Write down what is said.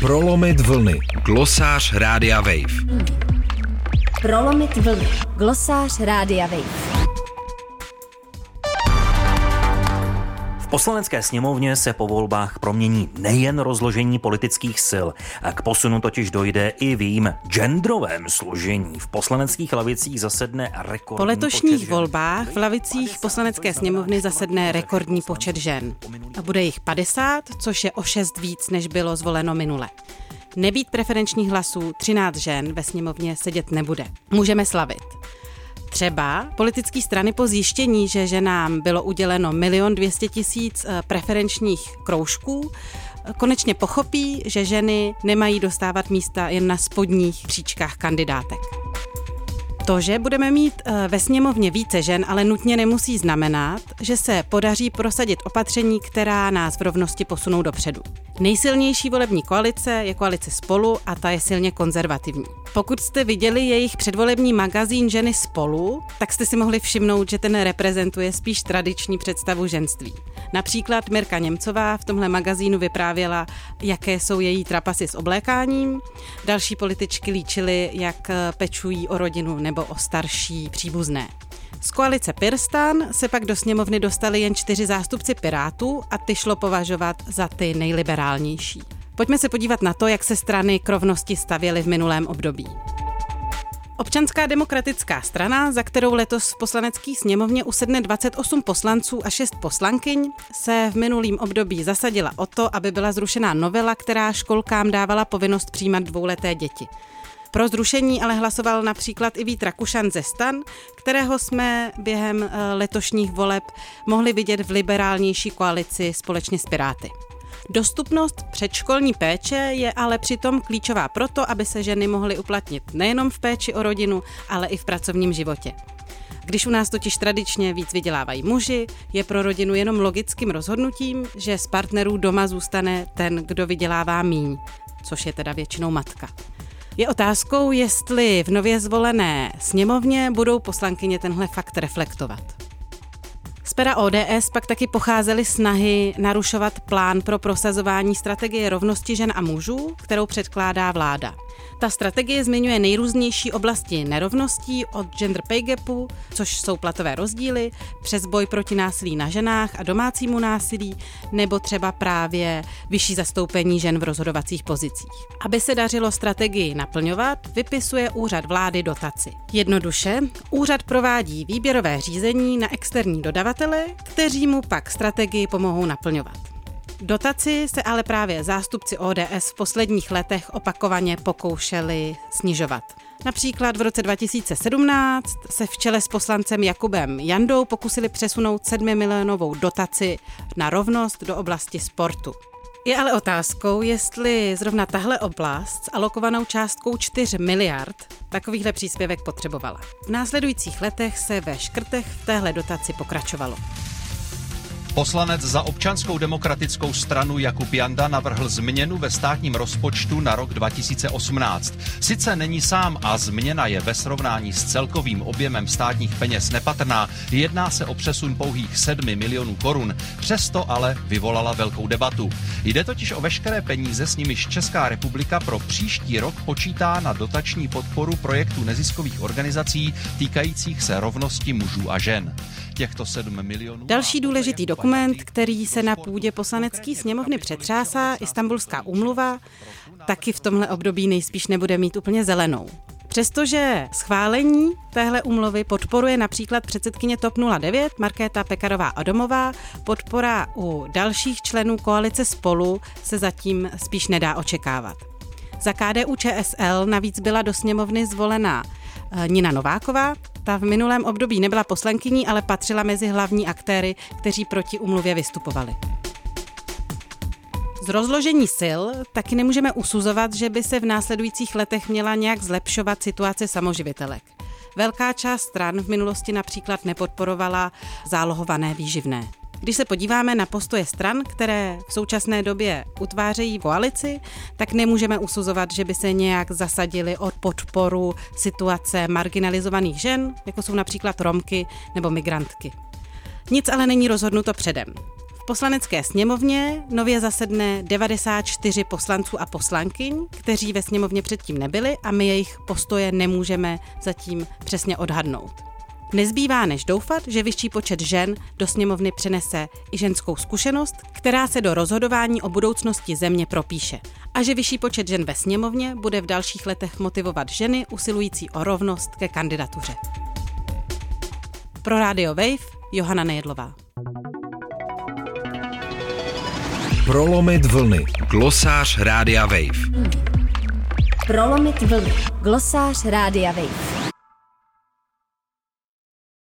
Prolomit vlny. Glosář Rádia Wave. Prolomit vlny. Glosář Rádia Wave. Poslanecké sněmovně se po volbách promění nejen rozložení politických sil. K posunu totiž dojde i v jejím genderovém složení. V poslaneckých lavicích zasedne rekordní Po letošních počet volbách v lavicích poslanecké sněmovny zasedne rekordní počet žen. A bude jich 50, což je o 6 víc, než bylo zvoleno minule. Nebýt preferenčních hlasů, 13 žen ve sněmovně sedět nebude. Můžeme slavit. Třeba politické strany po zjištění, že ženám bylo uděleno milion 200 tisíc eh, preferenčních kroužků, eh, konečně pochopí, že ženy nemají dostávat místa jen na spodních příčkách kandidátek. To, že budeme mít eh, ve sněmovně více žen, ale nutně nemusí znamenat, že se podaří prosadit opatření, která nás v rovnosti posunou dopředu. Nejsilnější volební koalice je koalice Spolu a ta je silně konzervativní. Pokud jste viděli jejich předvolební magazín Ženy spolu, tak jste si mohli všimnout, že ten reprezentuje spíš tradiční představu ženství. Například Mirka Němcová v tomhle magazínu vyprávěla, jaké jsou její trapasy s oblékáním. Další političky líčily, jak pečují o rodinu nebo o starší příbuzné. Z koalice Pirstan se pak do sněmovny dostali jen čtyři zástupci Pirátů a ty šlo považovat za ty nejliberálnější. Pojďme se podívat na to, jak se strany k rovnosti stavěly v minulém období. Občanská demokratická strana, za kterou letos v poslanecké sněmovně usedne 28 poslanců a 6 poslankyň, se v minulém období zasadila o to, aby byla zrušená novela, která školkám dávala povinnost přijímat dvouleté děti. Pro zrušení ale hlasoval například i Vít Rakušan ze Stan, kterého jsme během eh, letošních voleb mohli vidět v liberálnější koalici společně s Piráty. Dostupnost předškolní péče je ale přitom klíčová proto, aby se ženy mohly uplatnit nejenom v péči o rodinu, ale i v pracovním životě. Když u nás totiž tradičně víc vydělávají muži, je pro rodinu jenom logickým rozhodnutím, že z partnerů doma zůstane ten, kdo vydělává míň, což je teda většinou matka. Je otázkou, jestli v nově zvolené sněmovně budou poslankyně tenhle fakt reflektovat. Z pera ODS pak taky pocházely snahy narušovat plán pro prosazování strategie rovnosti žen a mužů, kterou předkládá vláda. Ta strategie zmiňuje nejrůznější oblasti nerovností od gender pay gapu, což jsou platové rozdíly, přes boj proti násilí na ženách a domácímu násilí, nebo třeba právě vyšší zastoupení žen v rozhodovacích pozicích. Aby se dařilo strategii naplňovat, vypisuje úřad vlády dotaci. Jednoduše, úřad provádí výběrové řízení na externí dodavatele, kteří mu pak strategii pomohou naplňovat. Dotaci se ale právě zástupci ODS v posledních letech opakovaně pokoušeli snižovat. Například v roce 2017 se v čele s poslancem Jakubem Jandou pokusili přesunout 7 milionovou dotaci na rovnost do oblasti sportu. Je ale otázkou, jestli zrovna tahle oblast s alokovanou částkou 4 miliard takovýhle příspěvek potřebovala. V následujících letech se ve škrtech v téhle dotaci pokračovalo. Poslanec za občanskou demokratickou stranu Jakub Janda navrhl změnu ve státním rozpočtu na rok 2018. Sice není sám a změna je ve srovnání s celkovým objemem státních peněz nepatrná, jedná se o přesun pouhých 7 milionů korun, přesto ale vyvolala velkou debatu. Jde totiž o veškeré peníze, s nimiž Česká republika pro příští rok počítá na dotační podporu projektů neziskových organizací týkajících se rovnosti mužů a žen těchto 7 milionů. Další důležitý dokument, který se na půdě poslanecké sněmovny přetřásá, Istanbulská úmluva, taky v tomhle období nejspíš nebude mít úplně zelenou. Přestože schválení téhle úmluvy podporuje například předsedkyně TOP 09 Markéta Pekarová Adomová, podpora u dalších členů koalice spolu se zatím spíš nedá očekávat. Za KDU ČSL navíc byla do sněmovny zvolená eh, Nina Nováková, ta v minulém období nebyla poslankyní, ale patřila mezi hlavní aktéry, kteří proti umluvě vystupovali. Z rozložení sil taky nemůžeme usuzovat, že by se v následujících letech měla nějak zlepšovat situace samoživitelek. Velká část stran v minulosti například nepodporovala zálohované výživné. Když se podíváme na postoje stran, které v současné době utvářejí koalici, tak nemůžeme usuzovat, že by se nějak zasadili od podporu situace marginalizovaných žen, jako jsou například Romky nebo migrantky. Nic ale není rozhodnuto předem. V poslanecké sněmovně nově zasedne 94 poslanců a poslankyň, kteří ve sněmovně předtím nebyli a my jejich postoje nemůžeme zatím přesně odhadnout. Nezbývá než doufat, že vyšší počet žen do sněmovny přinese i ženskou zkušenost, která se do rozhodování o budoucnosti země propíše. A že vyšší počet žen ve sněmovně bude v dalších letech motivovat ženy usilující o rovnost ke kandidatuře. Pro Radio Wave Johana Nejedlová. Prolomit vlny. Glosář Rádia Wave. Prolomit vlny. Glosář Rádia Wave.